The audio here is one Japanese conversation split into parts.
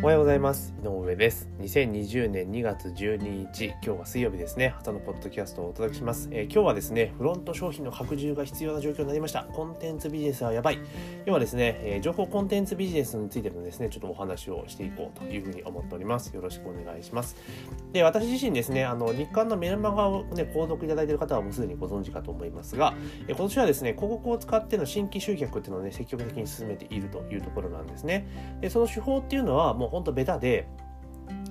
おはようございます。井上上です。2020年2月12日今日は水曜日ですね。朝のポッドキャストをお届けします、えー、今日はですねフロント商品の拡充が必要な状況になりました。コンテンツビジネスはやばい。今はですね、えー、情報コンテンツビジネスについてのですねちょっとお話をしていこうというふうに思っております。よろしくお願いします。で私自身ですねあの日刊のメルマガをね購読いただいている方はもうすでにご存知かと思いますが、えー、今年はですね広告を使っての新規集客っていうのをね積極的に進めているというところなんですね。でその手法っていうのはもう本当ベタで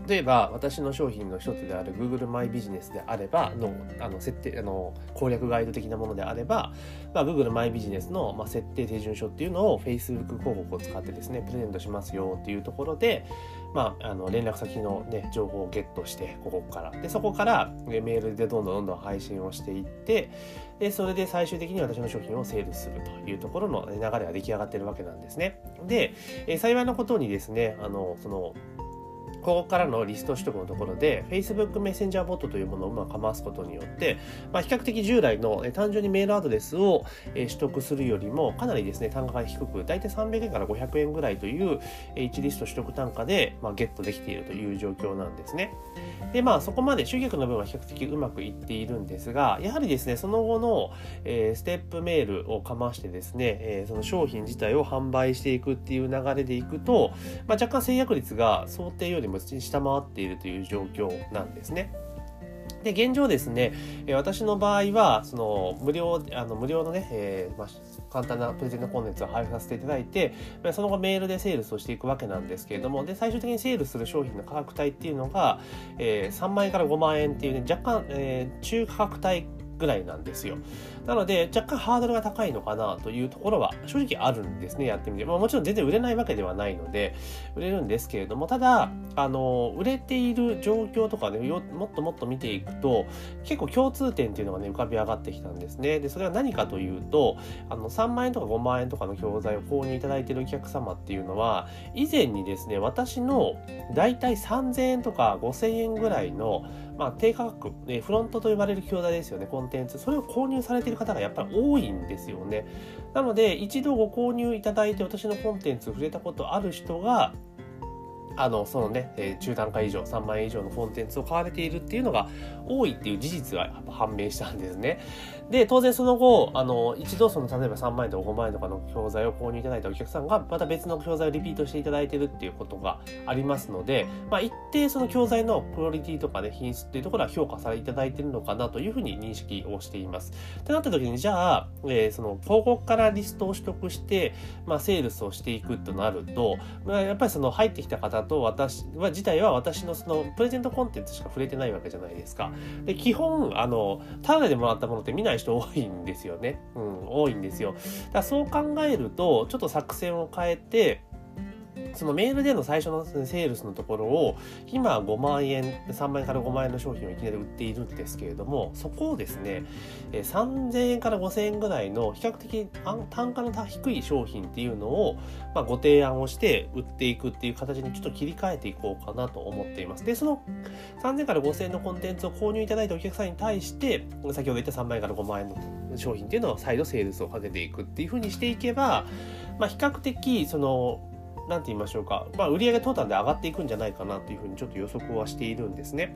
例えば私の商品の一つである Google マイビジネスであればのあの設定あの攻略ガイド的なものであれば、まあ、Google マイビジネスの、まあ、設定手順書っていうのを Facebook 広告を使ってですねプレゼントしますよっていうところで、まあ、あの連絡先の、ね、情報をゲットしてここからでそこからメールでどんどんどんどん配信をしていってでそれで最終的に私の商品をセールするというところの流れが出来上がってるわけなんですね。で、え幸いなことにですねあのそのここからのリスト取得のところで Facebook メッセンジャーボットというものをまくかますことによって、まあ、比較的従来の、単純にメールアドレスを、取得するよりもかなりですね単価が低く大体300円から500円ぐらいという、1リスト取得単価で、まあ、ゲットできているという状況なんですね。でまあそこまで集客の分は比較的うまくいっているんですがやはりですねその後の、え、ステップメールをかましてですね、え、その商品自体を販売していくっていう流れでいくと、まあ、若干制約率が想定よりも下回っているという状況なんですね。で、現状ですね、私の場合は、その、無料、あの、無料のね、えー、まあ、簡単なプレゼントコンテンツを配布させていただいて、その後メールでセールスをしていくわけなんですけれども、で、最終的にセールする商品の価格帯っていうのが、えー、3万円から5万円っていうね、若干、えー、中価格帯ぐらいなんですよ。なので、若干ハードルが高いのかなというところは正直あるんですね、やってみて。まあ、もちろん全然売れないわけではないので、売れるんですけれども、ただ、あの、売れている状況とかね、もっともっと見ていくと、結構共通点っていうのがね、浮かび上がってきたんですね。で、それは何かというと、あの、3万円とか5万円とかの教材を購入いただいているお客様っていうのは、以前にですね、私の大体3000円とか5000円ぐらいの、まあ、低価格、フロントと呼ばれる教材ですよね、コンテンツ。それを購入されている方がやっぱり多いんですよね。なので、一度ご購入いただいて私のコンテンツ触れたことある人が、あの、そのね、え、中段階以上、3万円以上のコンテンツを買われているっていうのが多いっていう事実が判明したんですね。で、当然その後、あの、一度その、例えば3万円とか5万円とかの教材を購入いただいたお客さんが、また別の教材をリピートしていただいてるっていうことがありますので、まあ、一定その教材のクオリティとかね、品質っていうところは評価されていただいてるのかなというふうに認識をしています。ってなった時に、じゃあ、えー、その、広告からリストを取得して、まあ、セールスをしていくとなると、まあ、やっぱりその入ってきた方と私は自体は私のそのプレゼントコンテンツしか触れてないわけじゃないですか。で、基本、あの、ただでもらったものって見ない人多いんですよね。うん、多いんですよ。だそう考えると、ちょっと作戦を変えて、そのメールでの最初のセールスのところを、今5万円、3万円から5万円の商品をいきなり売っているんですけれども、そこをですね、3000円から5000円ぐらいの比較的単価の低い商品っていうのを、まあ、ご提案をして売っていくっていう形にちょっと切り替えていこうかなと思っています。で、その3000から5000円のコンテンツを購入いただいたお客さんに対して、先ほど言った3万円から5万円の商品っていうのを再度セールスをかけていくっていうふうにしていけば、まあ、比較的、その、何て言いましょうか、まあ、売上トータルで上がっていくんじゃないかなというふうにちょっと予測はしているんですね。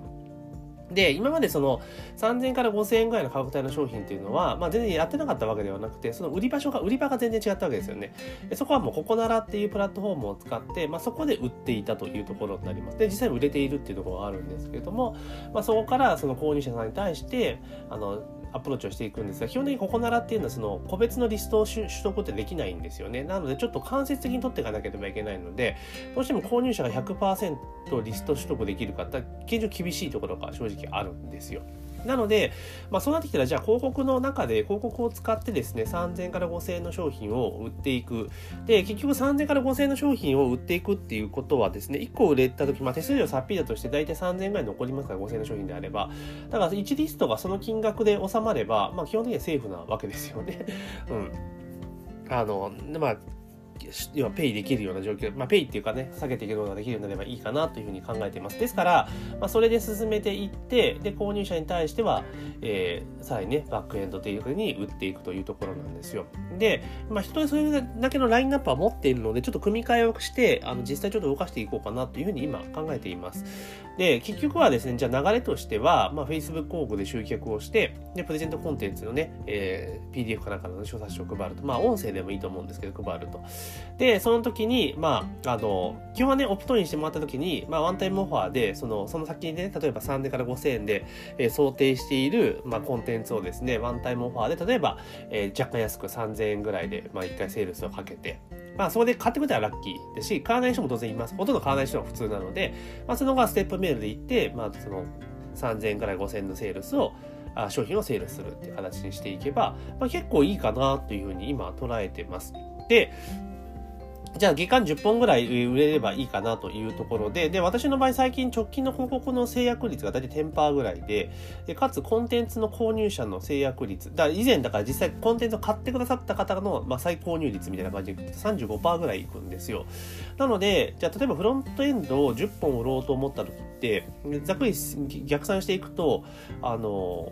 で、今までその3000から5000円ぐらいの価格帯の商品っていうのは、まあ全然やってなかったわけではなくて、その売り場所が、売り場が全然違ったわけですよね。そこはもうココナラっていうプラットフォームを使って、まあそこで売っていたというところになります。で、実際売れているっていうところがあるんですけれども、まあそこからその購入者さんに対して、あの、アプローチをしていくんですが、基本的にここならっていうのはその個別のリストを取得ってできないんですよね。なのでちょっと間接的に取っていかなければいけないので、どうしても購入者が100%リスト取得できるかって現状厳しいところが正直あるんですよ。なので、まあ、そうなってきたら、じゃあ広告の中で広告を使ってですね、3000から5000円の商品を売っていく。で、結局3000から5000円の商品を売っていくっていうことはですね、1個売れた時、まあ、手数料さっぴりだとして大体3000円ぐらい残りますから、5000円の商品であれば。だから1リストがその金額で収まれば、まあ、基本的にはセーフなわけですよね。うん。あの、まあ、要はペイできるような状況、まあ、ペイっていうかね、下げていくことができるようになればいいかなというふうに考えています。ですから、まあ、それで進めていって、で、購入者に対しては、えー、さらにね、バックエンドというふうに売っていくというところなんですよ。で、まあ、人でそれだけのラインナップは持っているので、ちょっと組み替えをして、あの、実際ちょっと動かしていこうかなというふうに今考えています。で、結局はですね、じゃあ流れとしては、まあ、Facebook 広告で集客をして、で、プレゼントコンテンツのね、えー、PDF かなんかの小冊子を配ると、まあ、音声でもいいと思うんですけど、配ると。で、その時に、まあ、あの、基本はね、オプトインしてもらった時に、まあ、ワンタイムオファーで、その、その先にね、例えば3年から5000円で、えー、想定している、まあ、コンテンツをですね、ワンタイムオファーで、例えば、えー、若干安く3000円ぐらいで、まあ、1回セールスをかけて、まあ、そこで買ってくれたらラッキーですし、買わない人も当然います。ほとんど買わない人は普通なので、まあ、その後はステップメールで行って、まあ、その、3000円から5000円のセールスを、あ商品をセールするっていう形にしていけば、まあ、結構いいかなというふうに今捉えてます。で、じゃあ月間10本ぐらい売れればいいかなというところで、で、私の場合最近直近の広告の制約率が大体10%ぐらいで、で、かつコンテンツの購入者の制約率、だ以前だから実際コンテンツを買ってくださった方の、まあ、再購入率みたいな感じでいくと35%ぐらいいくんですよ。なので、じゃあ例えばフロントエンドを10本売ろうと思った時って、ざっくり逆算していくと、あの、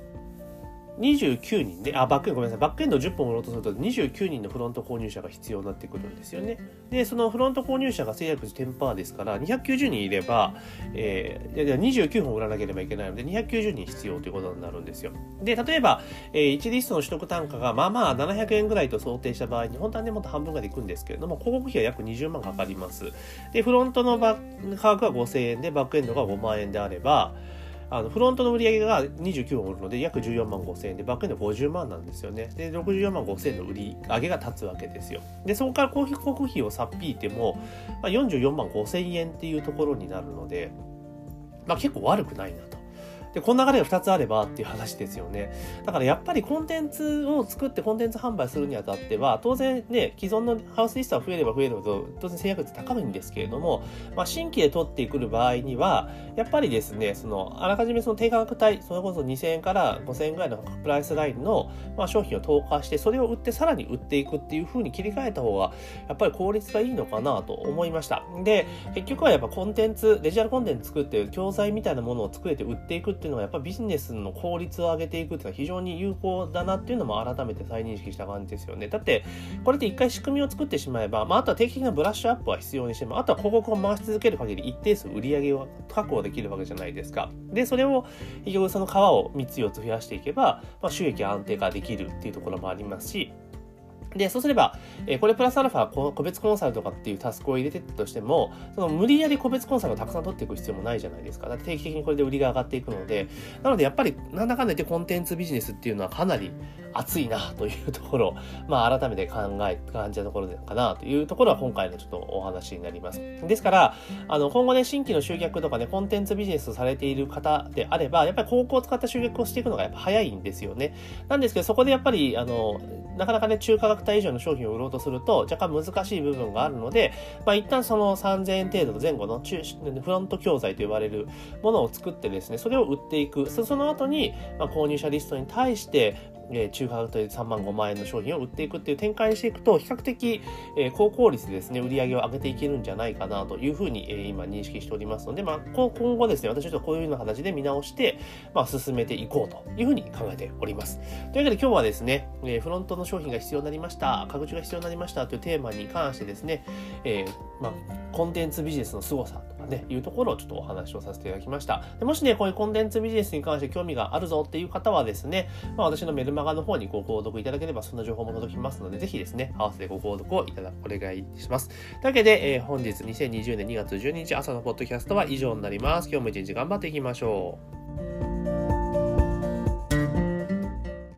29人で、あ、バックエンド、ごめんなさい、バックエンド10本売ろうとすると29人のフロント購入者が必要になってくるんですよね。で、そのフロント購入者が制約時10%ですから、290人いれば、えー、いや29本売らなければいけないので、290人必要ということになるんですよ。で、例えば、えー、1リストの取得単価が、まあまあ700円ぐらいと想定した場合に、本当はね、もっと半分がでいくんですけれども、広告費は約20万かかります。で、フロントの価格が5000円で、バックエンドが5万円であれば、あのフロントの売り上げが29万売るので約14万5千円でバックエンド50万なんですよね。で64万5千円の売り上げが立つわけですよ。でそこから広告費をさっぴいても、まあ、44万5千円っていうところになるので、まあ、結構悪くないなと。で、この流れが2つあればっていう話ですよね。だからやっぱりコンテンツを作ってコンテンツ販売するにあたっては、当然ね、既存のハウスリストが増えれば増えるほど、当然制約率高いんですけれども、まあ、新規で取ってくる場合には、やっぱりですね、その、あらかじめその低価格帯、それこそ2000円から5000円ぐらいのプライスラインの、まあ、商品を投下して、それを売ってさらに売っていくっていう風に切り替えた方が、やっぱり効率がいいのかなと思いました。で、結局はやっぱコンテンツ、デジタルコンテンツ作って、教材みたいなものを作れて売っていくっていうのは、やっぱビジネスの効率を上げていくっていうのは非常に有効だなっていうのも改めて再認識した感じですよね。だって、これで一回仕組みを作ってしまえば、まあ、あとは定期的なブラッシュアップは必要にしても、あとは広告を回し続ける限り一定数売り上げを確保できるわけじゃないですか。で、それを、結局その皮を3つ4つ増やしていけば、まあ、収益安定化できるっていうところもありますし、で、そうすれば、えー、これプラスアルファ、個別コンサルとかっていうタスクを入れてったとしても、その無理やり個別コンサルをたくさん取っていく必要もないじゃないですか。だって定期的にこれで売りが上がっていくので、なのでやっぱりなんだかんだ言ってコンテンツビジネスっていうのはかなり熱いなというところ、まあ改めて考え、感じたところかなというところは今回のちょっとお話になります。ですから、あの、今後ね、新規の集客とかね、コンテンツビジネスをされている方であれば、やっぱり広告を使った集客をしていくのがやっぱ早いんですよね。なんですけど、そこでやっぱり、あの、なかなかね、中価格帯以上の商品を売ろうとすると、若干難しい部分があるので、まあ一旦その3000円程度の前後の中、フロント教材と呼ばれるものを作ってですね、それを売っていく。その後に、まあ、購入者リストに対して、えー、中価格帯3万5万円の商品を売っていくっていう展開していくと、比較的、えー、高効率でですね、売り上げを上げていけるんじゃないかなというふうに、えー、今認識しておりますので、まあ、今後ですね、私ちょっとこういうような形で見直して、まあ、進めていこうというふうに考えております。というわけで今日はですね、えー、フロントの商品が必要になりました、拡充が必要になりましたというテーマに関してですね、えー、まあ、コンテンツビジネスの凄さとね、いうところをちょっとお話をさせていただきました。でもしね、こういうコンテンツビジネスに関して興味があるぞっていう方はですね、まあ、私のメルマガの方にご購読いただければそんな情報も届きますので、ぜひですね、合わせてご購読をいただお願いします。というわけで、えー、本日2020年2月12日朝のポッドキャストは以上になります。今日も一日頑張っていきましょう。